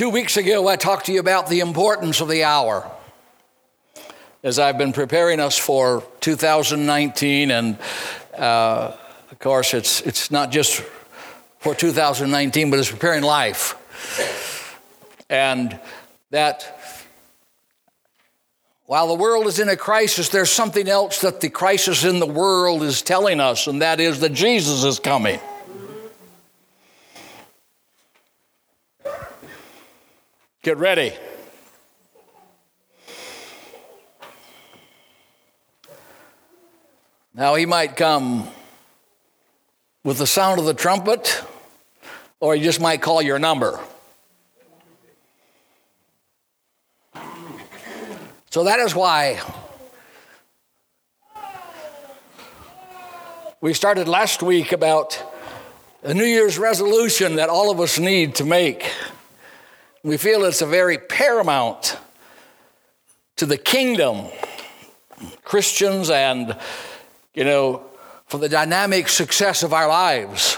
Two weeks ago, I talked to you about the importance of the hour. As I've been preparing us for 2019, and uh, of course, it's, it's not just for 2019, but it's preparing life. And that while the world is in a crisis, there's something else that the crisis in the world is telling us, and that is that Jesus is coming. Get ready. Now, he might come with the sound of the trumpet, or he just might call your number. So that is why we started last week about a New Year's resolution that all of us need to make. We feel it's a very paramount to the kingdom, Christians, and, you know, for the dynamic success of our lives.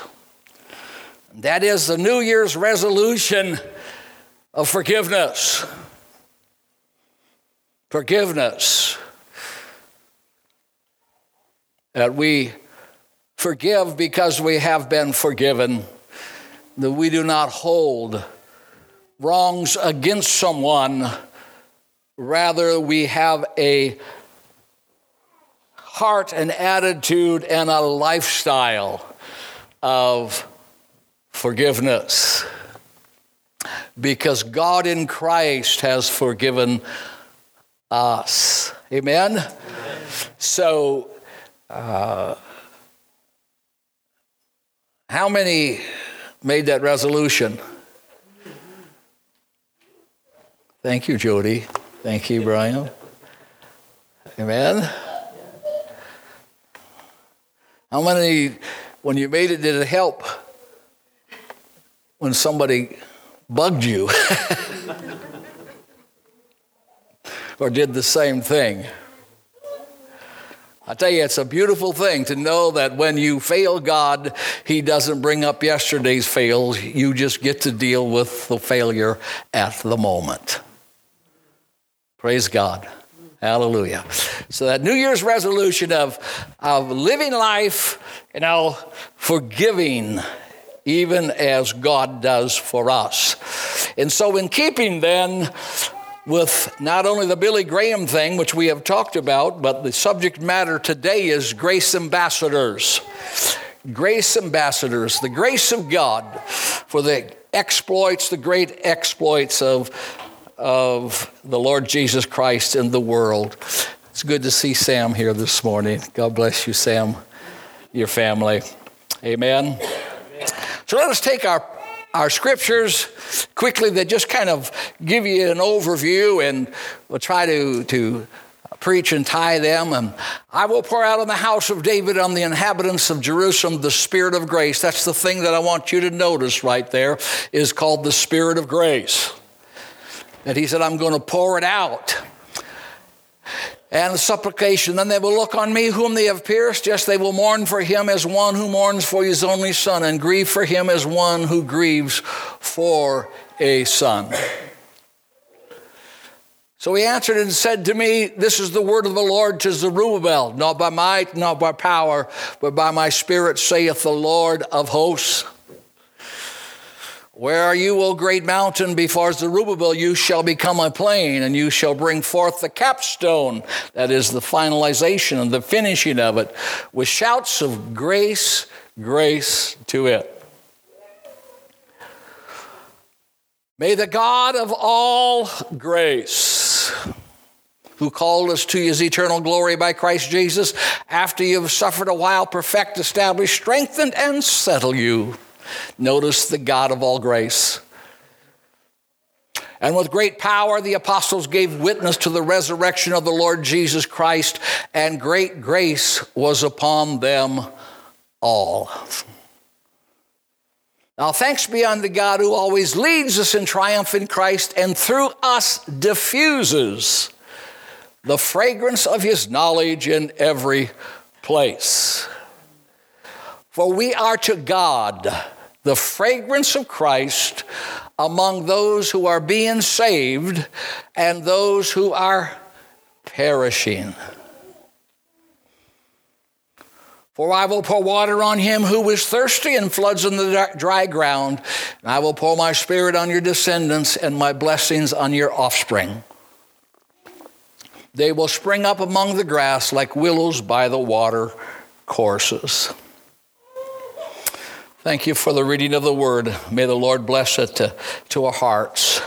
That is the New Year's resolution of forgiveness. Forgiveness. That we forgive because we have been forgiven, that we do not hold wrongs against someone, rather, we have a heart and attitude and a lifestyle of forgiveness. Because God in Christ has forgiven us. Amen? Amen. So, uh, how many made that resolution? Thank you, Jody. Thank you, Brian. Amen. How many, when you made it, did it help when somebody bugged you or did the same thing? I tell you, it's a beautiful thing to know that when you fail God, He doesn't bring up yesterday's fails. You just get to deal with the failure at the moment. Praise God. Hallelujah. So that New Year's resolution of, of living life, you know, forgiving even as God does for us. And so, in keeping then with not only the Billy Graham thing, which we have talked about, but the subject matter today is grace ambassadors. Grace ambassadors, the grace of God for the exploits, the great exploits of of the Lord Jesus Christ in the world. It's good to see Sam here this morning. God bless you, Sam, your family. Amen. So let us take our, our scriptures quickly that just kind of give you an overview and we'll try to, to preach and tie them. And I will pour out on the house of David, on the inhabitants of Jerusalem, the spirit of grace. That's the thing that I want you to notice right there is called the spirit of grace that he said, I'm going to pour it out. And supplication, then they will look on me whom they have pierced. Yes, they will mourn for him as one who mourns for his only son, and grieve for him as one who grieves for a son. So he answered and said to me, This is the word of the Lord to Zerubbabel, not by might, not by power, but by my spirit, saith the Lord of hosts. Where are you, O great mountain? Before Zerubbabel, you shall become a plain, and you shall bring forth the capstone, that is the finalization and the finishing of it, with shouts of grace, grace to it. May the God of all grace, who called us to his eternal glory by Christ Jesus, after you have suffered a while, perfect, establish, strengthen, and settle you. Notice the God of all grace. And with great power, the apostles gave witness to the resurrection of the Lord Jesus Christ, and great grace was upon them all. Now, thanks be unto God who always leads us in triumph in Christ and through us diffuses the fragrance of his knowledge in every place. For we are to God the fragrance of Christ among those who are being saved and those who are perishing. For I will pour water on him who is thirsty and floods in the dry ground. And I will pour my spirit on your descendants and my blessings on your offspring. They will spring up among the grass like willows by the water courses. Thank you for the reading of the word. May the Lord bless it to, to our hearts.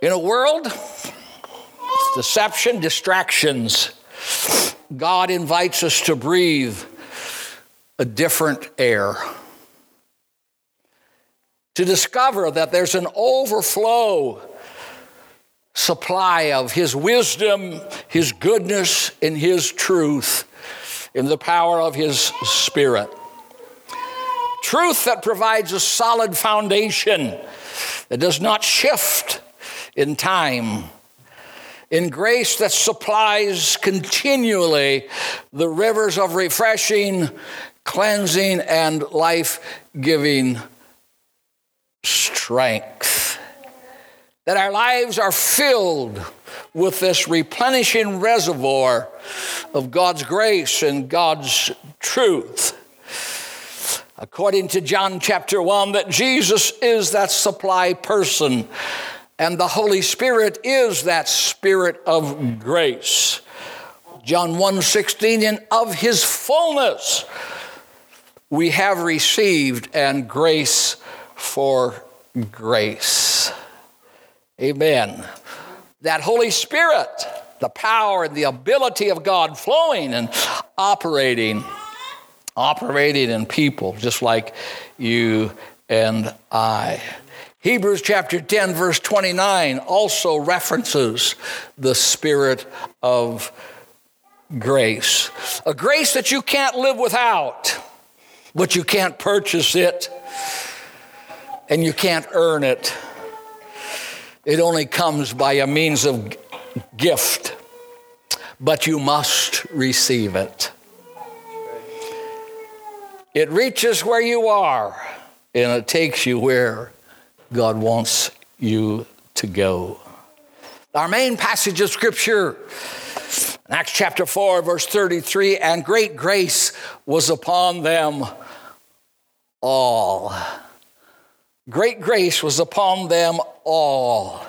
In a world, of deception, distractions, God invites us to breathe a different air. To discover that there's an overflow supply of His wisdom, His goodness, and His truth in the power of His Spirit. Truth that provides a solid foundation that does not shift in time in grace that supplies continually the rivers of refreshing, cleansing, and life giving strength. That our lives are filled with this replenishing reservoir of God's grace and God's truth. According to John chapter 1, that Jesus is that supply person and the Holy Spirit is that spirit of grace. John 1:16 and of his fullness we have received and grace for grace. Amen. That Holy Spirit, the power and the ability of God flowing and operating operating in people just like you and I. Hebrews chapter 10, verse 29 also references the Spirit of grace. A grace that you can't live without, but you can't purchase it and you can't earn it. It only comes by a means of gift, but you must receive it. It reaches where you are and it takes you where God wants you to go. Our main passage of Scripture, Acts chapter 4, verse 33 and great grace was upon them all. Great grace was upon them all.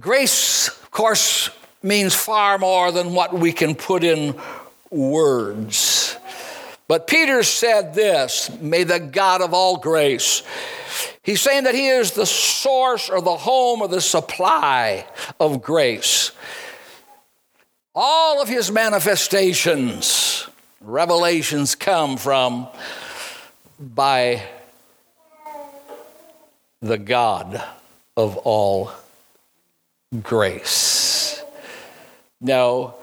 Grace, of course, means far more than what we can put in words. But Peter said this May the God of all grace, he's saying that he is the source or the home or the supply of grace. All of his manifestations, revelations come from by the God of all grace. No,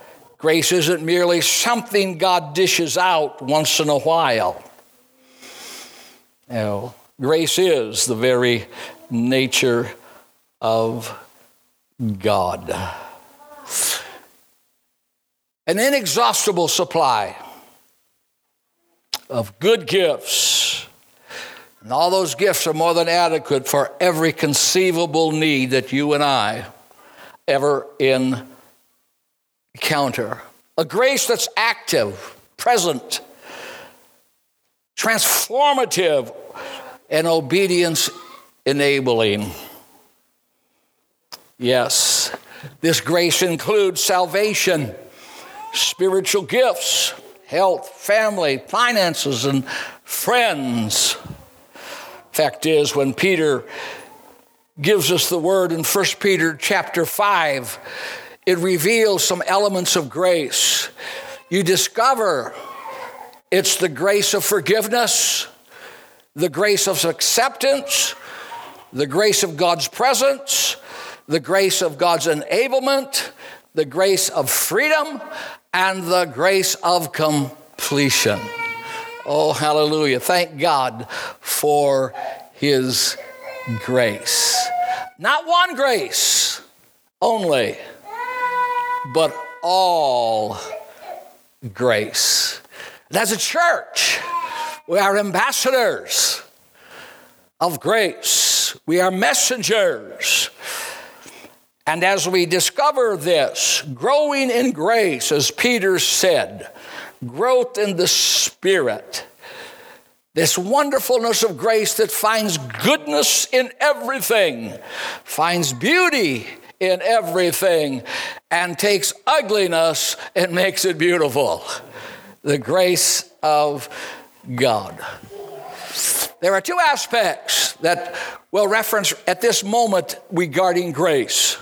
Grace isn't merely something God dishes out once in a while. Know, grace is the very nature of God. An inexhaustible supply of good gifts. And all those gifts are more than adequate for every conceivable need that you and I ever encounter, a grace that's active, present, transformative, and obedience enabling. Yes, this grace includes salvation, spiritual gifts, health, family, finances, and friends. Fact is, when Peter gives us the word in 1 Peter chapter 5, it reveals some elements of grace. You discover it's the grace of forgiveness, the grace of acceptance, the grace of God's presence, the grace of God's enablement, the grace of freedom, and the grace of completion. Oh, hallelujah. Thank God for His grace. Not one grace only but all grace. As a church, we are ambassadors of grace, we are messengers. And as we discover this, growing in grace, as Peter said, growth in the Spirit, this wonderfulness of grace that finds goodness in everything, finds beauty in everything, and takes ugliness and makes it beautiful. The grace of God. There are two aspects that we'll reference at this moment regarding grace.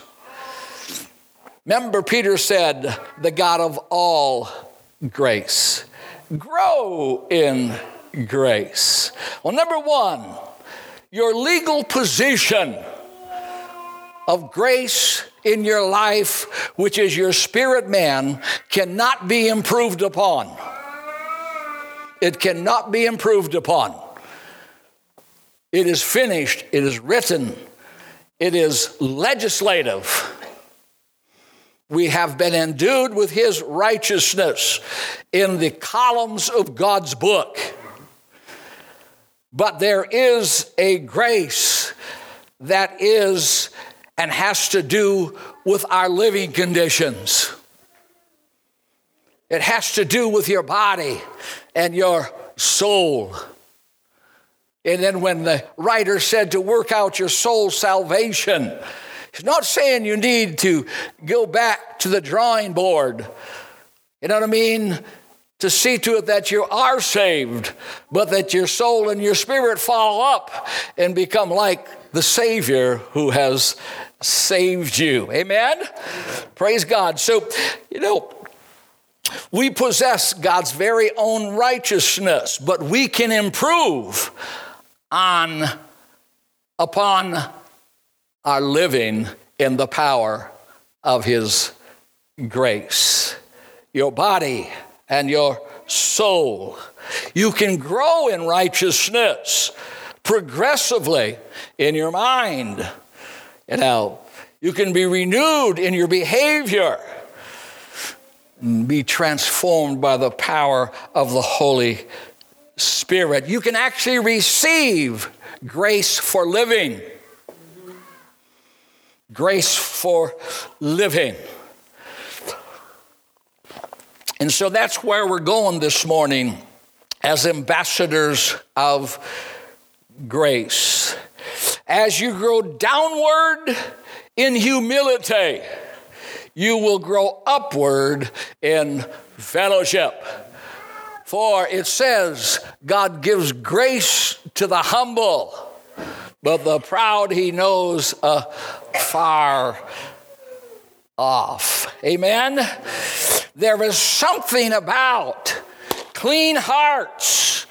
Remember, Peter said, the God of all grace. Grow in grace. Well, number one, your legal position of grace in your life, which is your spirit man, cannot be improved upon. It cannot be improved upon. It is finished, it is written, it is legislative. We have been endued with his righteousness in the columns of God's book. But there is a grace that is and has to do with our living conditions. It has to do with your body and your soul. And then when the writer said to work out your soul's salvation, he's not saying you need to go back to the drawing board. You know what I mean? to see to it that you are saved, but that your soul and your spirit follow up and become like the Savior who has saved you. Amen? Praise God. So, you know, we possess God's very own righteousness, but we can improve on upon our living in the power of his grace. Your body and your soul. You can grow in righteousness progressively in your mind. You know, you can be renewed in your behavior and be transformed by the power of the Holy Spirit. You can actually receive grace for living. Grace for living. And so that's where we're going this morning as ambassadors of grace. As you grow downward in humility, you will grow upward in fellowship. For it says, God gives grace to the humble, but the proud he knows afar off. Amen? There is something about clean hearts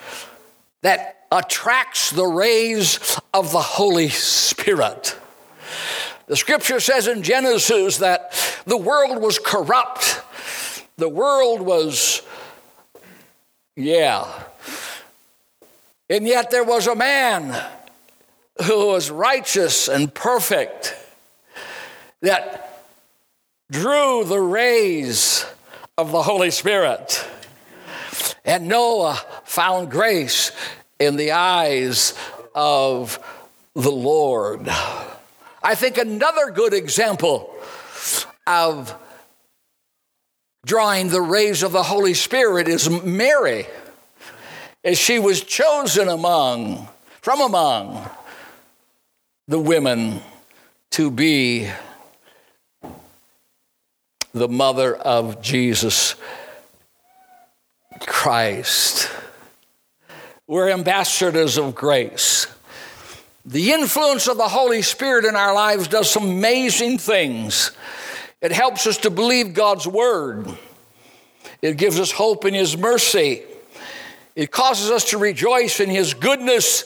that attracts the rays of the Holy Spirit. The scripture says in Genesis that the world was corrupt. The world was, yeah. And yet there was a man who was righteous and perfect that drew the rays of the Holy Spirit. And Noah found grace in the eyes of the Lord. I think another good example of drawing the rays of the Holy Spirit is Mary, as she was chosen among, from among the women to be the mother of Jesus Christ. We're ambassadors of grace. The influence of the Holy Spirit in our lives does some amazing things. It helps us to believe God's word. It gives us hope in His mercy. It causes us to rejoice in His goodness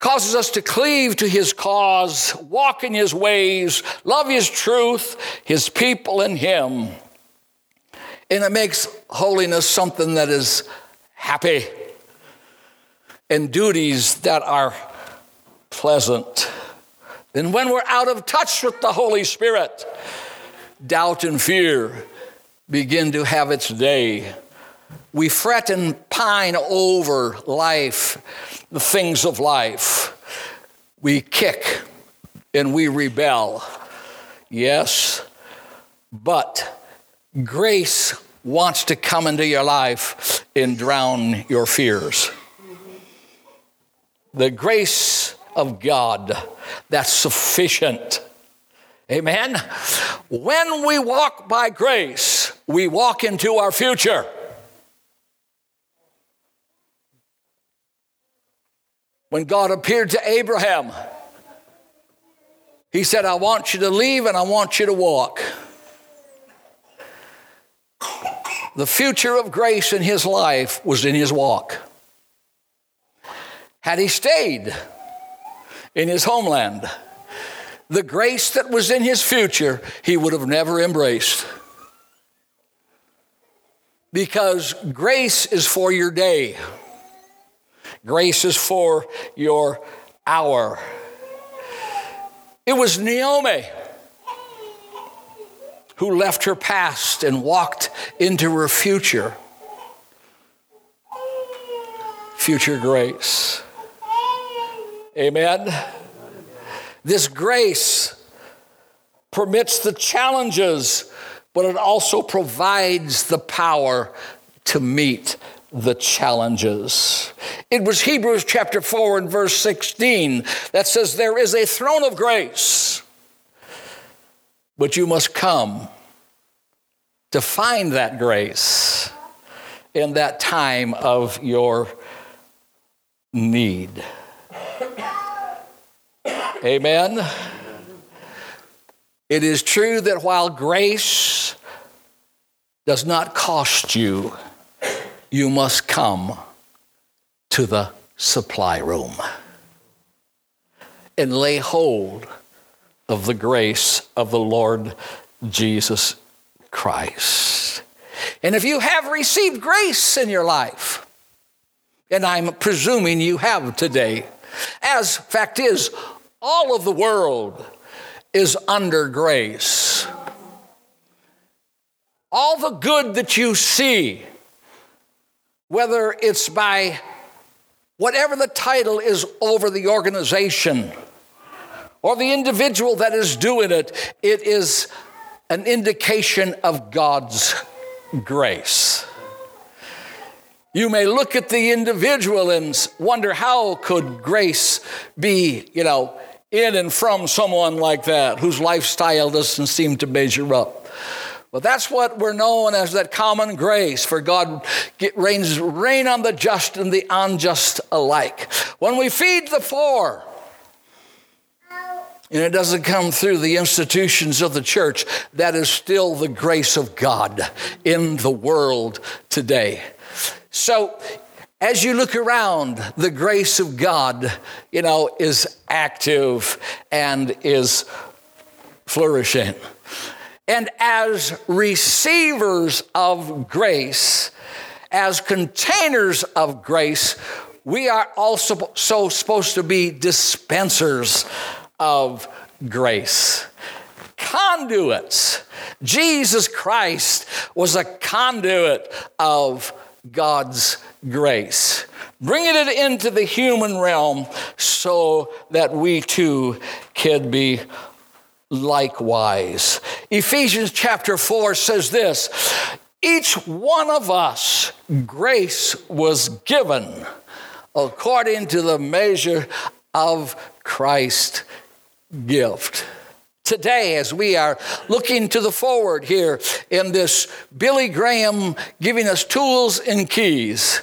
causes us to cleave to his cause, walk in his ways, love his truth, his people, and him. And it makes holiness something that is happy and duties that are pleasant. And when we're out of touch with the Holy Spirit, doubt and fear begin to have its day we fret and pine over life, the things of life. We kick and we rebel. Yes, but grace wants to come into your life and drown your fears. The grace of God that's sufficient. Amen. When we walk by grace, we walk into our future. When God appeared to Abraham, he said, I want you to leave and I want you to walk. The future of grace in his life was in his walk. Had he stayed in his homeland, the grace that was in his future he would have never embraced. Because grace is for your day, grace is for your hour. It was Naomi who left her past and walked into her future. Future grace. Amen. This grace permits the challenges, but it also provides the power to meet the challenges. It was Hebrews chapter 4 and verse 16 that says, There is a throne of grace but you must come to find that grace in that time of your need. Amen. It is true that while grace does not cost you, you must come to the supply room and lay hold of the grace of the Lord Jesus Christ. And if you have received grace in your life, and I'm presuming you have today, as fact is, all of the world is under grace. All the good that you see, whether it's by whatever the title is over the organization, or the individual that is doing it, it is an indication of God's grace. You may look at the individual and wonder how could grace be, you know, in and from someone like that whose lifestyle doesn't seem to measure up. Well, that's what we're known as that common grace, for God reigns rain on the just and the unjust alike. When we feed the poor, and it doesn't come through the institutions of the church, that is still the grace of God in the world today. So, as you look around, the grace of God, you know, is active and is flourishing. And as receivers of grace, as containers of grace, we are also so supposed to be dispensers of grace. Conduits. Jesus Christ was a conduit of God's grace, bringing it into the human realm so that we too can be likewise. Ephesians chapter 4 says this each one of us, grace was given according to the measure of Christ gift. Today, as we are looking to the forward here in this Billy Graham giving us tools and keys,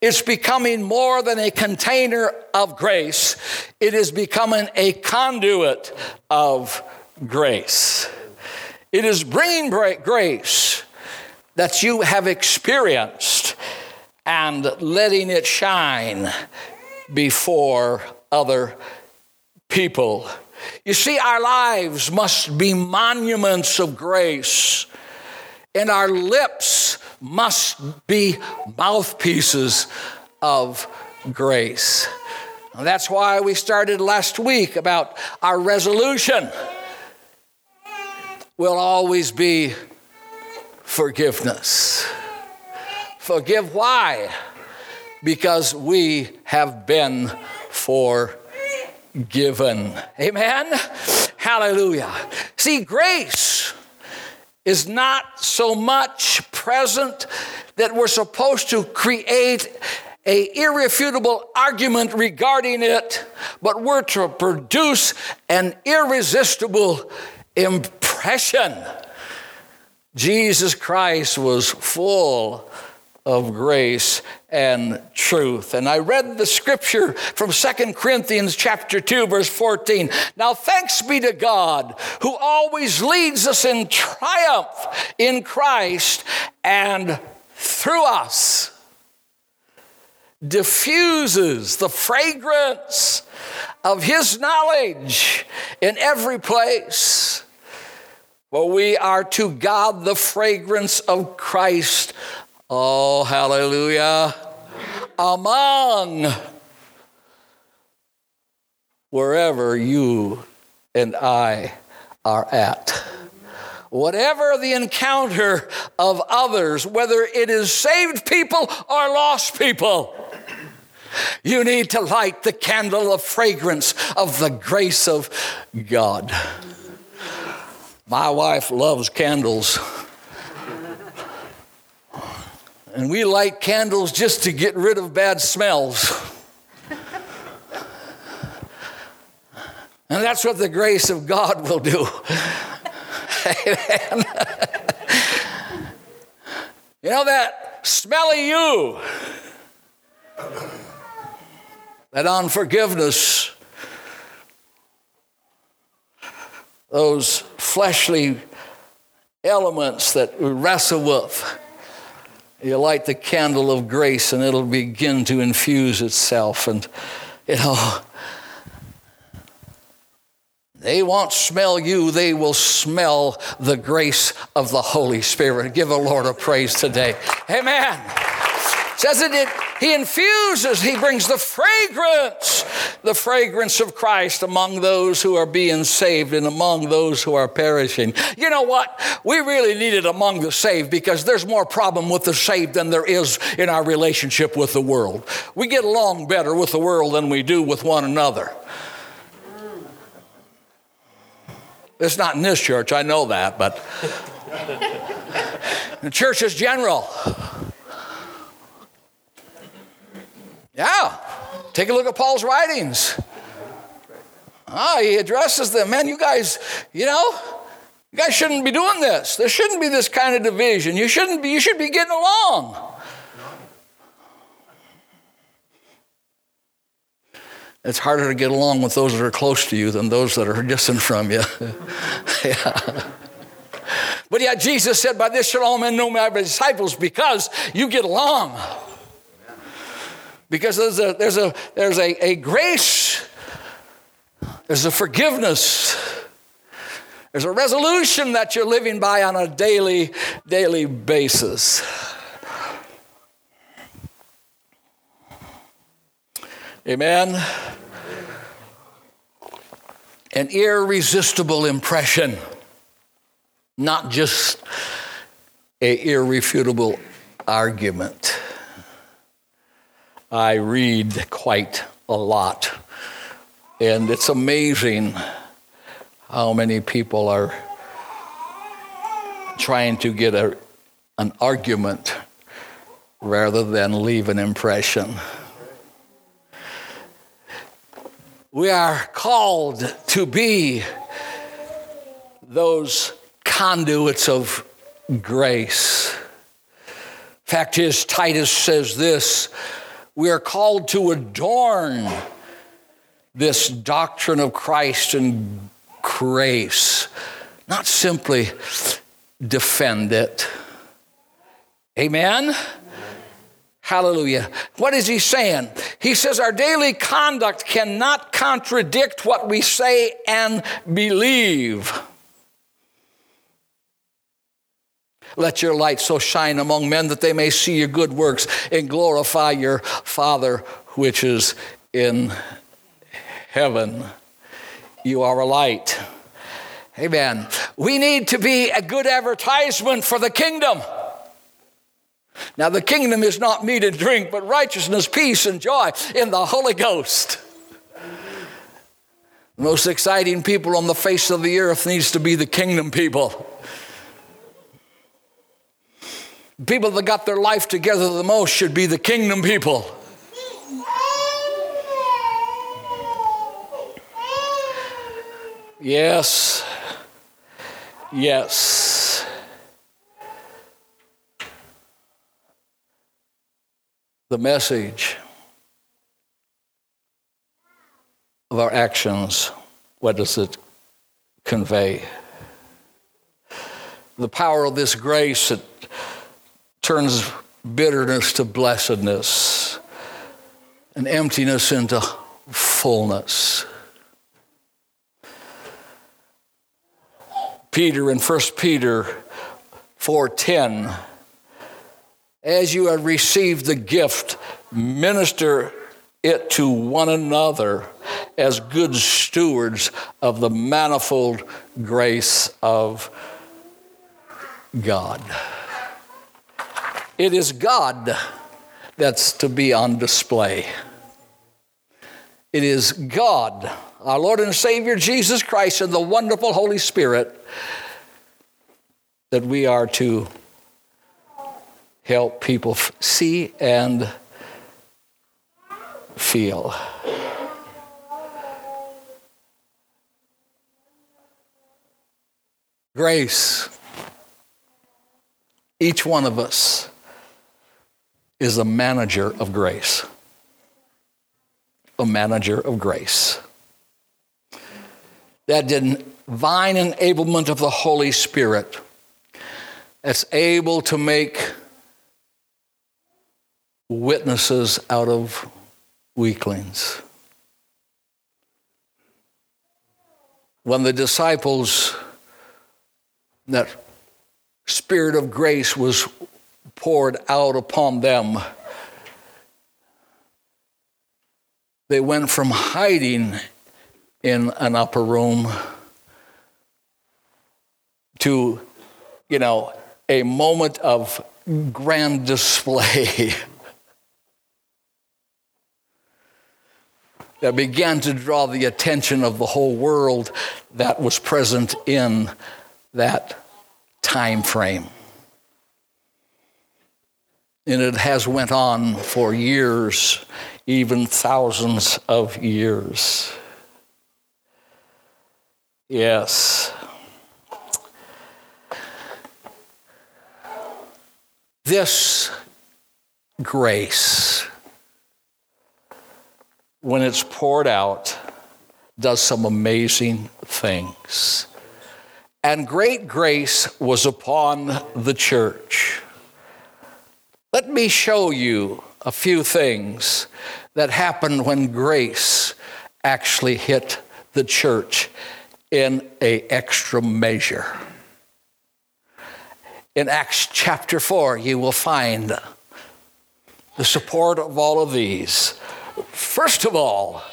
it's becoming more than a container of grace, it is becoming a conduit of grace. It is bringing grace that you have experienced and letting it shine before other people you see, our lives must be monuments of grace, and our lips must be mouthpieces of grace. And that's why we started last week about our resolution will always be forgiveness. forgive. Why? Because we have been forgiven. Amen? Hallelujah. See, grace is not so much present that we're supposed to create a irrefutable argument regarding it, but we're to produce an irresistible. Jesus Christ was full of grace and truth. And I read the scripture from Second Corinthians chapter 2 verse 14. Now thanks be to God who always leads us in triumph in Christ and through us diffuses the fragrance of his knowledge in every place. For we are to God the fragrance of Christ Oh, hallelujah. Among wherever you and I are at. Whatever the encounter of others, whether it is saved people or lost people, you need to light the candle of fragrance of the grace of God. My wife loves candles. And we light candles just to get rid of bad smells. And that's what the grace of God will do. Amen. you know that smelly you, that unforgiveness, those fleshly elements that we wrestle with you light the candle of grace and it'll begin to infuse itself. And, you know, they won't smell you, they will smell the grace of the Holy Spirit. Give the Lord a praise today. Amen. Says it, it he infuses, he brings the fragrance, the fragrance of Christ among those who are being saved and among those who are perishing. You know what? We really need it among the saved because there's more problem with the saved than there is in our relationship with the world. We get along better with the world than we do with one another. It's not in this church, I know that, but the church is general. Yeah. Take a look at Paul's writings. Ah, he addresses them. Man, you guys, you know, you guys shouldn't be doing this. There shouldn't be this kind of division. You shouldn't be, you should be getting along. It's harder to get along with those that are close to you than those that are distant from you. yeah. But yeah, Jesus said, By this shall all men know my disciples because you get along because there's a, there's a, there's a, a grace, there's a forgiveness, there's a resolution that you're living by on a daily, daily basis. Amen. An irresistible impression, not just a irrefutable argument. I read quite a lot. And it's amazing how many people are trying to get a, an argument rather than leave an impression. We are called to be those conduits of grace. In fact is, Titus says this we are called to adorn this doctrine of Christ and grace, not simply defend it. Amen? Hallelujah. What is he saying? He says our daily conduct cannot contradict what we say and believe. Let your light so shine among men that they may see your good works and glorify your Father which is in heaven. You are a light. Amen. We need to be a good advertisement for the kingdom. Now, the kingdom is not meat and drink, but righteousness, peace, and joy in the Holy Ghost. The most exciting people on the face of the earth needs to be the kingdom people. People that got their life together the most should be the kingdom people. Yes. Yes. The message of our actions, what does it convey? The power of this grace, it turns bitterness to blessedness and emptiness into fullness. Peter in 1 Peter 4:10 As you have received the gift minister it to one another as good stewards of the manifold grace of God. It is God that's to be on display. It is God, our Lord and Savior Jesus Christ, and the wonderful Holy Spirit that we are to help people see and feel. Grace. Each one of us is a manager of grace. A manager of grace. That divine enablement of the Holy Spirit that's able to make witnesses out of weaklings. When the disciples, that spirit of grace was poured out upon them. They went from hiding in an upper room to, you know, a moment of grand display that began to draw the attention of the whole world that was present in that time frame and it has went on for years even thousands of years. Yes. This grace when it's poured out does some amazing things. And great grace was upon the church let me show you a few things that happened when grace actually hit the church in a extra measure. In Acts chapter 4, you will find the support of all of these. First of all,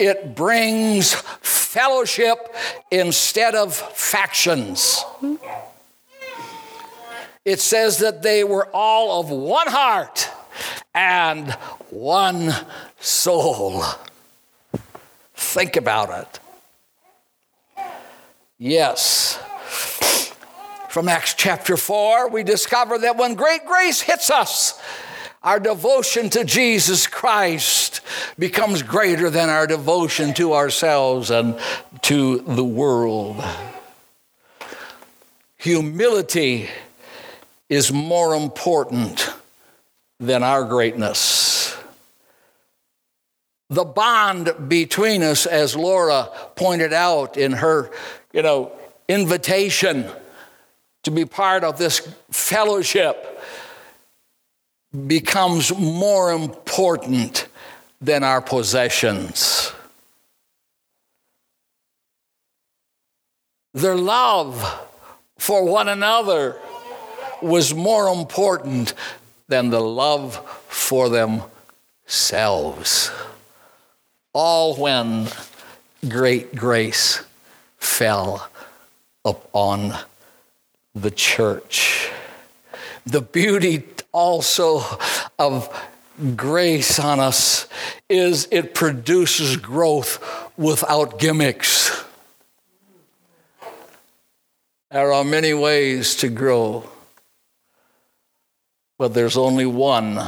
it brings fellowship instead of factions it says that they were all of one heart and one soul. Think about it. Yes. From Acts chapter 4, we discover that when great grace hits us, our devotion to Jesus Christ becomes greater than our devotion to ourselves and to the world. Humility is more important than our greatness. The bond between us, as Laura pointed out in her, you know, invitation to be part of this fellowship, becomes more important than our possessions. Their love for one another was more important than the love for themselves. All when great grace fell upon the church. The beauty also of grace on us is it produces growth without gimmicks. There are many ways to grow, but there's only one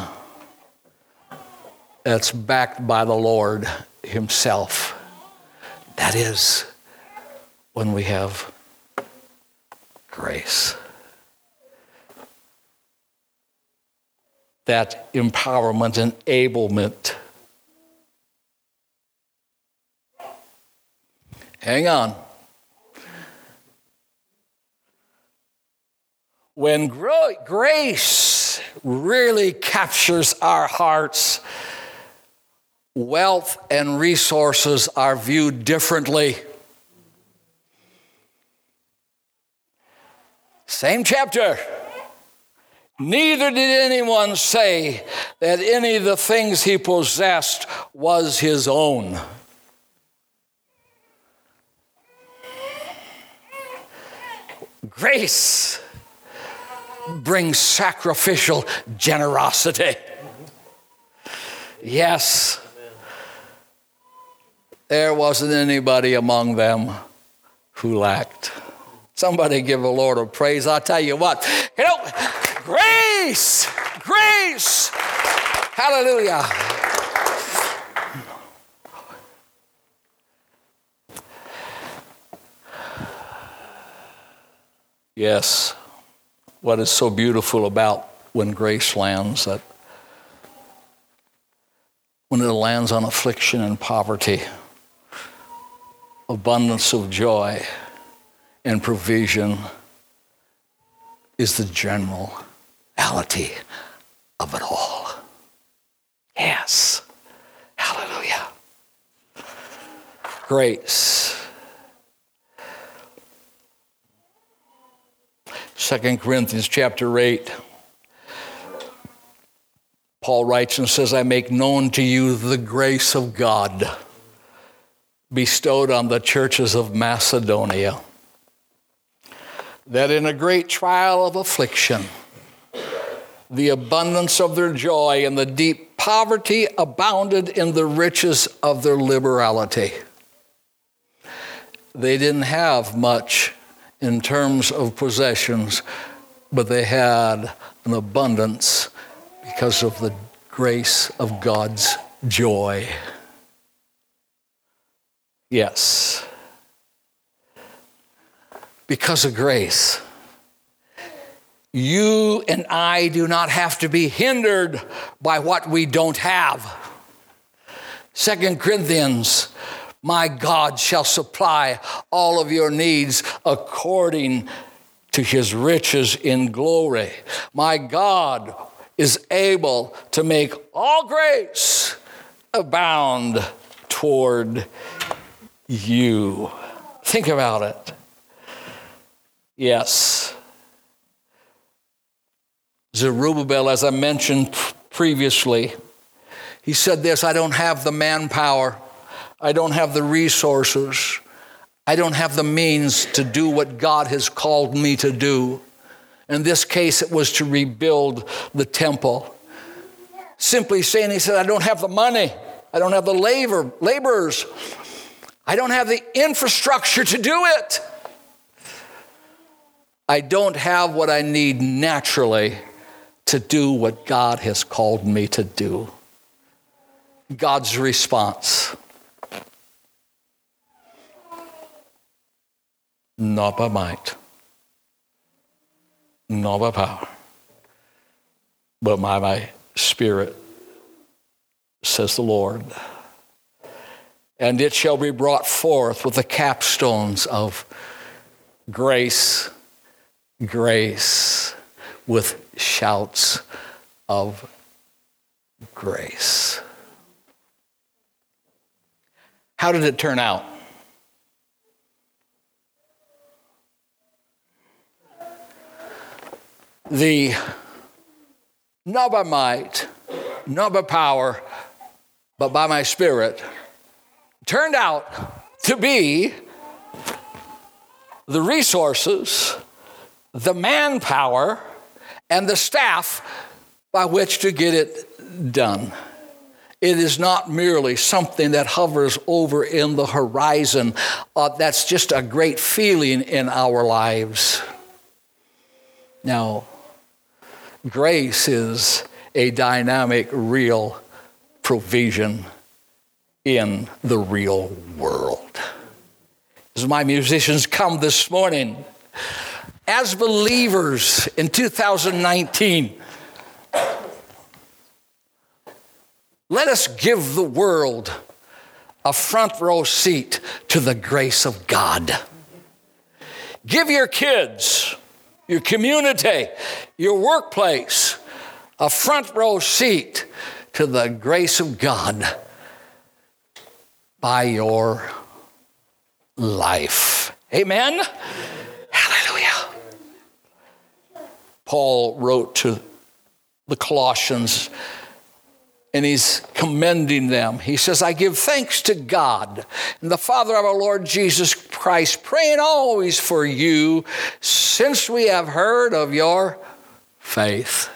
that's backed by the Lord Himself. That is when we have grace. That empowerment, enablement. Hang on. When grace really captures our hearts, wealth and resources are viewed differently. Same chapter. Neither did anyone say that any of the things he possessed was his own. Grace brings sacrificial generosity. Yes, there wasn't anybody among them who lacked. Somebody give the Lord a praise. I'll tell you what, you know, grace, grace, hallelujah. Yes what is so beautiful about when grace lands that when it lands on affliction and poverty, abundance of joy and provision is the generality of it all. Yes. Hallelujah. Grace. 2 Corinthians chapter 8. Paul writes and says, I make known to you the grace of God bestowed on the churches of Macedonia, that in a great trial of affliction, the abundance of their joy and the deep poverty abounded in the riches of their liberality. They didn't have much in terms of possessions, but they had an abundance because of the grace of God's joy. Yes. Because of grace. You and I do not have to be hindered by what we don't have. Second Corinthians my God shall supply all of your needs according to his riches in glory. My God is able to make all grace abound toward you. Think about it. Yes. Zerubbabel, as I mentioned previously, he said this I don't have the manpower I don't have the resources. I don't have the means to do what God has called me to do. In this case, it was to rebuild the temple. Simply saying, he said, I don't have the money. I don't have the labor, laborers. I don't have the infrastructure to do it. I don't have what I need naturally to do what God has called me to do. God's response not by might, not by power, but by my spirit, says the Lord. And it shall be brought forth with the capstones of grace, grace, with shouts of grace. How did it turn out? The not by might, not by power, but by my spirit, turned out to be the resources, the manpower, and the staff by which to get it done. It is not merely something that hovers over in the horizon. Uh, that's just a great feeling in our lives. Now, grace is a dynamic, real provision in the real world. As my musicians come this morning, as believers in 2019, let us give the world a front row seat to the grace of God. Give your kids, your community, your workplace a front row seat to the grace of God by your life. Amen? Hallelujah. Paul wrote to the Colossians and he's commending them. He says, I give thanks to God and the Father of our Lord Jesus Christ, praying always for you since we have heard of your faith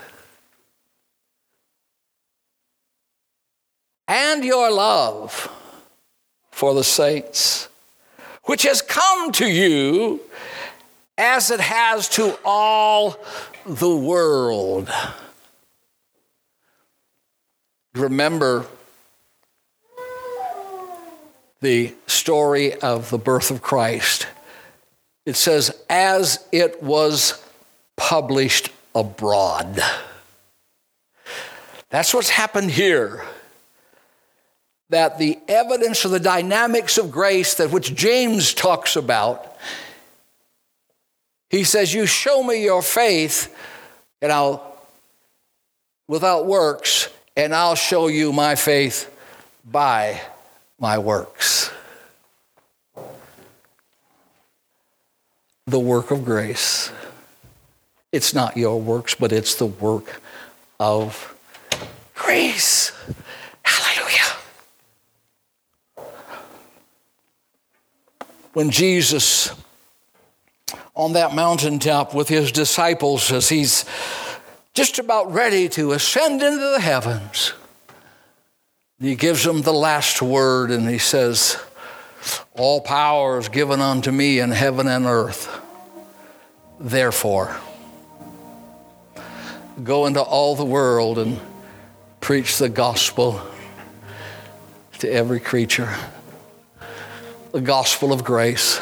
and your love for the saints, which has come to you as it has to all the world. Remember the story of the birth of Christ. It says, as it was published abroad. That's what's happened here. That the evidence of the dynamics of grace that which James talks about, he says, You show me your faith, and I'll, without works, and I'll show you my faith by my works. The work of grace. It's not your works, but it's the work of grace. Hallelujah. When Jesus on that mountaintop with his disciples as he's just about ready to ascend into the heavens. He gives them the last word and he says, All power is given unto me in heaven and earth. Therefore, go into all the world and preach the gospel to every creature, the gospel of grace.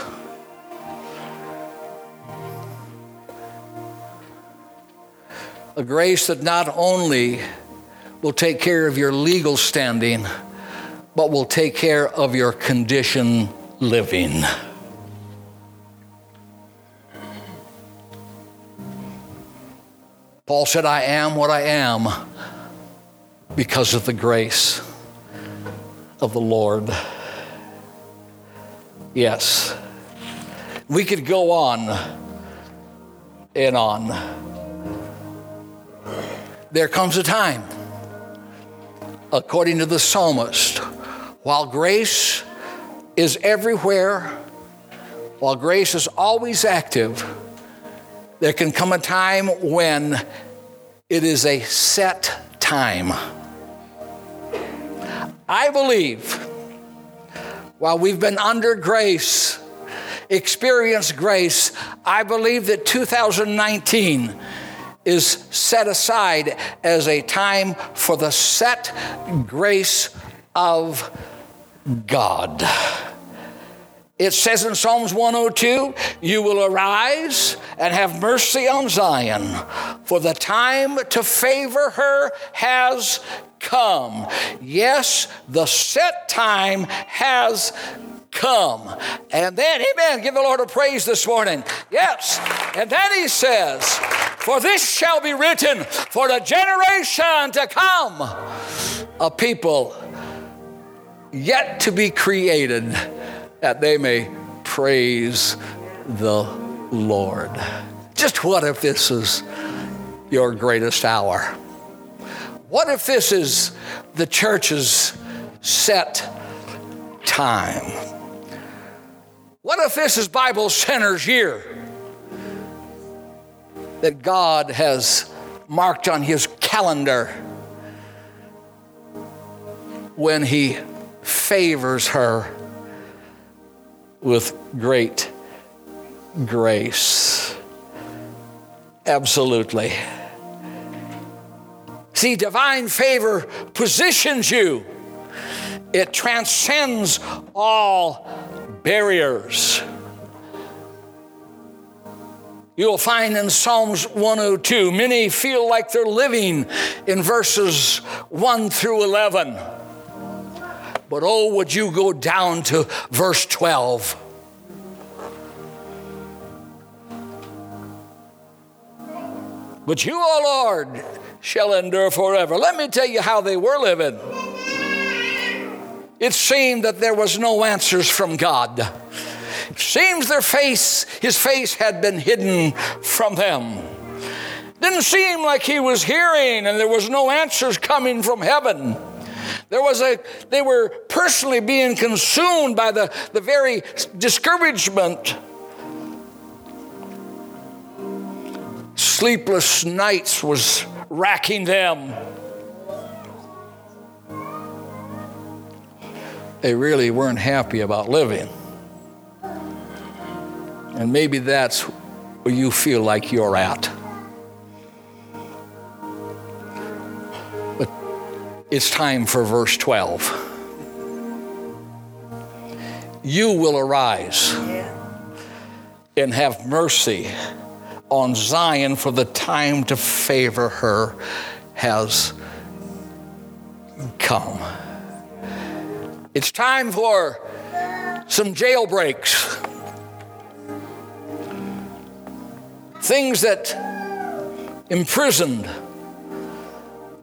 a grace that not only will take care of your legal standing, but will take care of your condition living. Paul said, I am what I am because of the grace of the Lord. Yes, we could go on and on there comes a time, according to the psalmist, while grace is everywhere, while grace is always active, there can come a time when it is a set time. I believe while we've been under grace, experienced grace, I believe that 2019 is set aside as a time for the set grace of God. It says in Psalms 102, You will arise and have mercy on Zion, for the time to favor her has come. Yes, the set time has come. And then, amen, give the Lord a praise this morning. Yes. And then he says, For this shall be written for the generation to come, a people yet to be created, that they may praise the Lord. Just what if this is your greatest hour? What if this is the church's set time? What if this is Bible Center's year? That God has marked on his calendar when he favors her with great grace. Absolutely. See, divine favor positions you, it transcends all barriers. You'll find in Psalms 102, many feel like they're living in verses 1 through 11. But oh, would you go down to verse 12? But you, O Lord, shall endure forever. Let me tell you how they were living. It seemed that there was no answers from God. It seems their face, his face had been hidden from them. Didn't seem like he was hearing and there was no answers coming from heaven. There was a, they were personally being consumed by the, the very discouragement. Sleepless nights was racking them. They really weren't happy about living. And maybe that's where you feel like you're at. But it's time for verse 12. You will arise and have mercy on Zion, for the time to favor her has come. It's time for some jailbreaks. Things that imprisoned.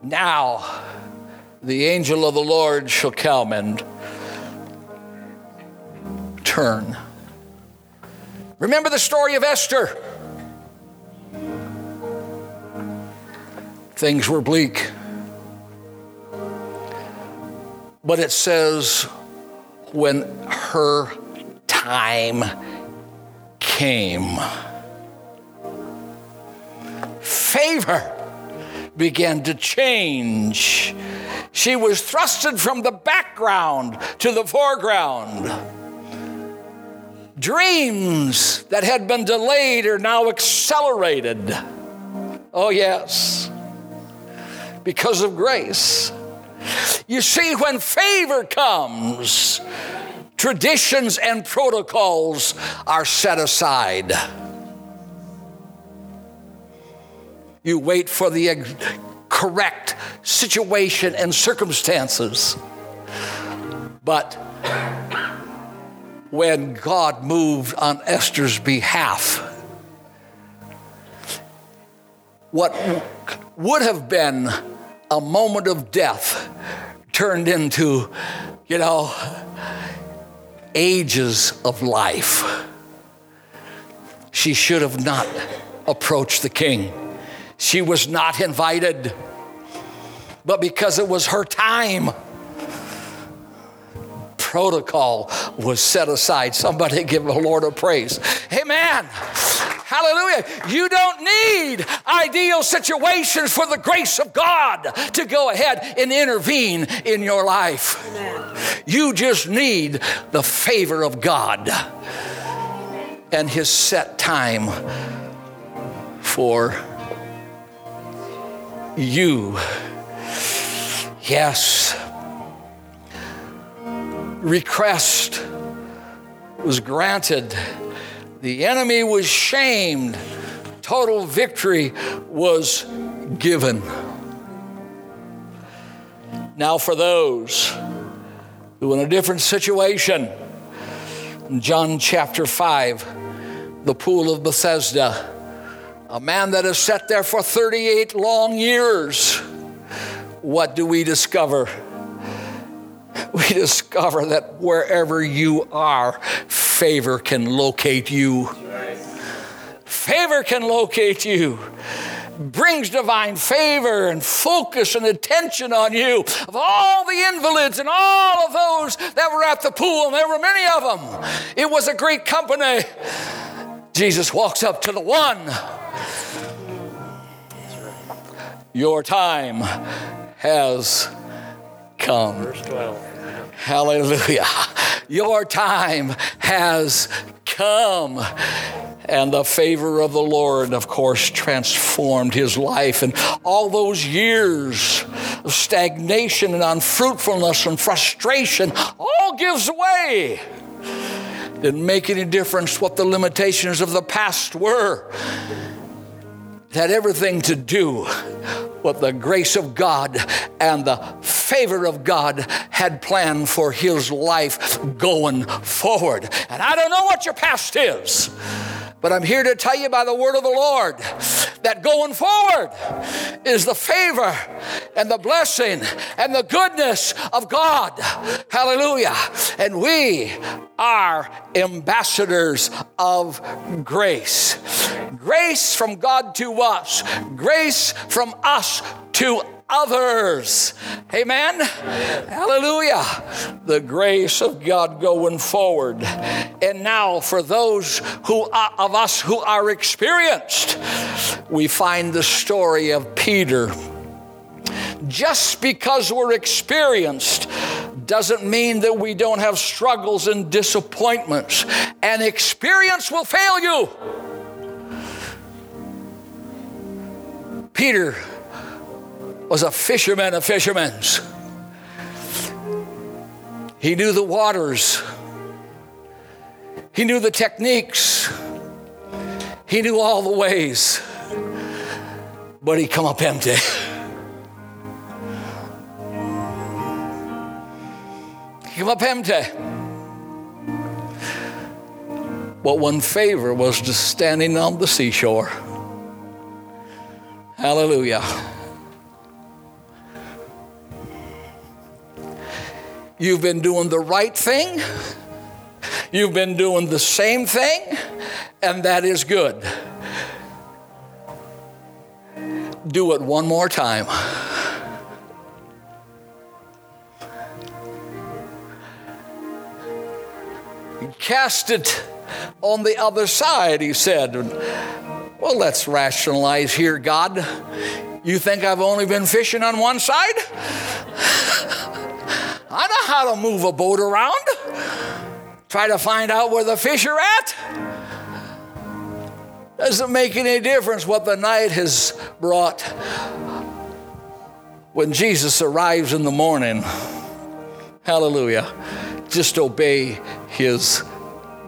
Now the angel of the Lord shall come and turn. Remember the story of Esther. Things were bleak. But it says, when her time came, favor began to change. She was thrusted from the background to the foreground. Dreams that had been delayed are now accelerated. Oh, yes because of grace. You see, when favor comes, traditions and protocols are set aside. You wait for the correct situation and circumstances. But when God moved on Esther's behalf, what would have been a moment of death turned into, you know, ages of life. She should have not approached the king. She was not invited. But because it was her time, protocol was set aside. Somebody give the Lord a praise. Amen. Hallelujah. You don't need ideal situations for the grace of God to go ahead and intervene in your life. Amen. You just need the favor of God and His set time for you. Yes. Request was granted the enemy was shamed. Total victory was given. Now, for those who in a different situation, John chapter 5, the pool of Bethesda, a man that has sat there for 38 long years, what do we discover? We discover that wherever you are, favor can locate you. Favor can locate you. Brings divine favor and focus and attention on you. Of all the invalids and all of those that were at the pool, and there were many of them, it was a great company. Jesus walks up to the one Your time has come. Verse 12. Hallelujah. Your time has come. And the favor of the Lord, of course, transformed his life. And all those years of stagnation and unfruitfulness and frustration all gives way. Didn't make any difference what the limitations of the past were. It had everything to do with the grace of God and the favor of God had planned for his life going forward. And I don't know what your past is. But I'm here to tell you by the word of the Lord that going forward is the favor and the blessing and the goodness of God. Hallelujah. And we are ambassadors of grace. Grace from God to us, grace from us to others. Amen? Hallelujah. The grace of God going forward. And now, for those who are, of us who are experienced, we find the story of Peter. Just because we're experienced doesn't mean that we don't have struggles and disappointments. And experience will fail you. Peter was a fisherman of fishermen's. He knew the waters, he knew the techniques, he knew all the ways, but he come up empty. He come up empty. But one favor was just standing on the seashore. Hallelujah. You've been doing the right thing. You've been doing the same thing, and that is good. Do it one more time. Cast it on the other side, he said. Well, let's rationalize here, God. You think I've only been fishing on one side? I know how to move a boat around. Try to find out where the fish are at. Doesn't make any difference what the night has brought. When Jesus arrives in the morning, hallelujah, just obey his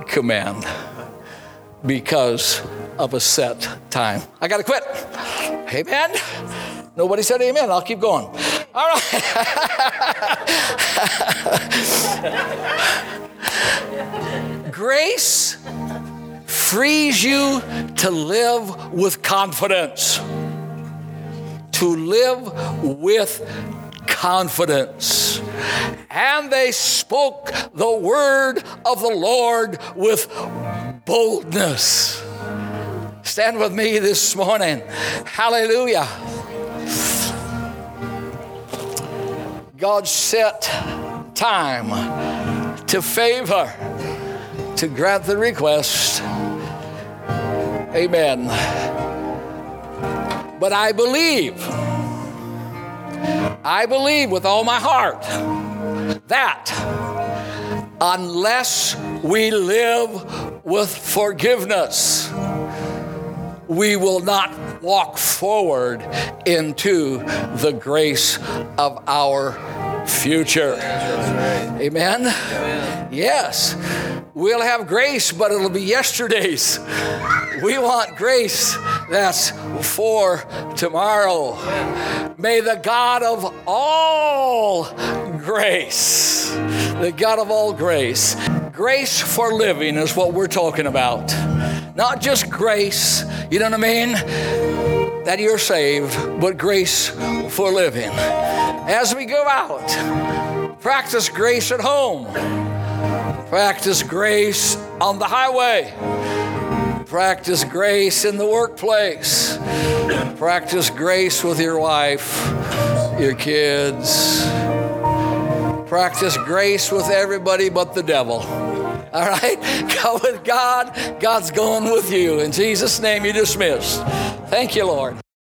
command because of a set time. I got to quit. Amen. Nobody said amen. I'll keep going. All right. Grace frees you to live with confidence. To live with confidence. And they spoke the word of the Lord with boldness. Stand with me this morning. Hallelujah. God set time to favor, to grant the request. Amen. But I believe, I believe with all my heart that unless we live with forgiveness, we will not walk forward into the grace of our future. Amen? Yes. We'll have grace, but it'll be yesterday's. We want grace that's for tomorrow. May the God of all grace, the God of all grace, grace for living is what we're talking about. Not just grace, you know what I mean? That you're saved, but grace for living. As we go out, practice grace at home, practice grace on the highway, practice grace in the workplace, practice grace with your wife, your kids, practice grace with everybody but the devil. All right? Go with God. God's going with you. In Jesus' name, you're dismissed. Thank you, Lord.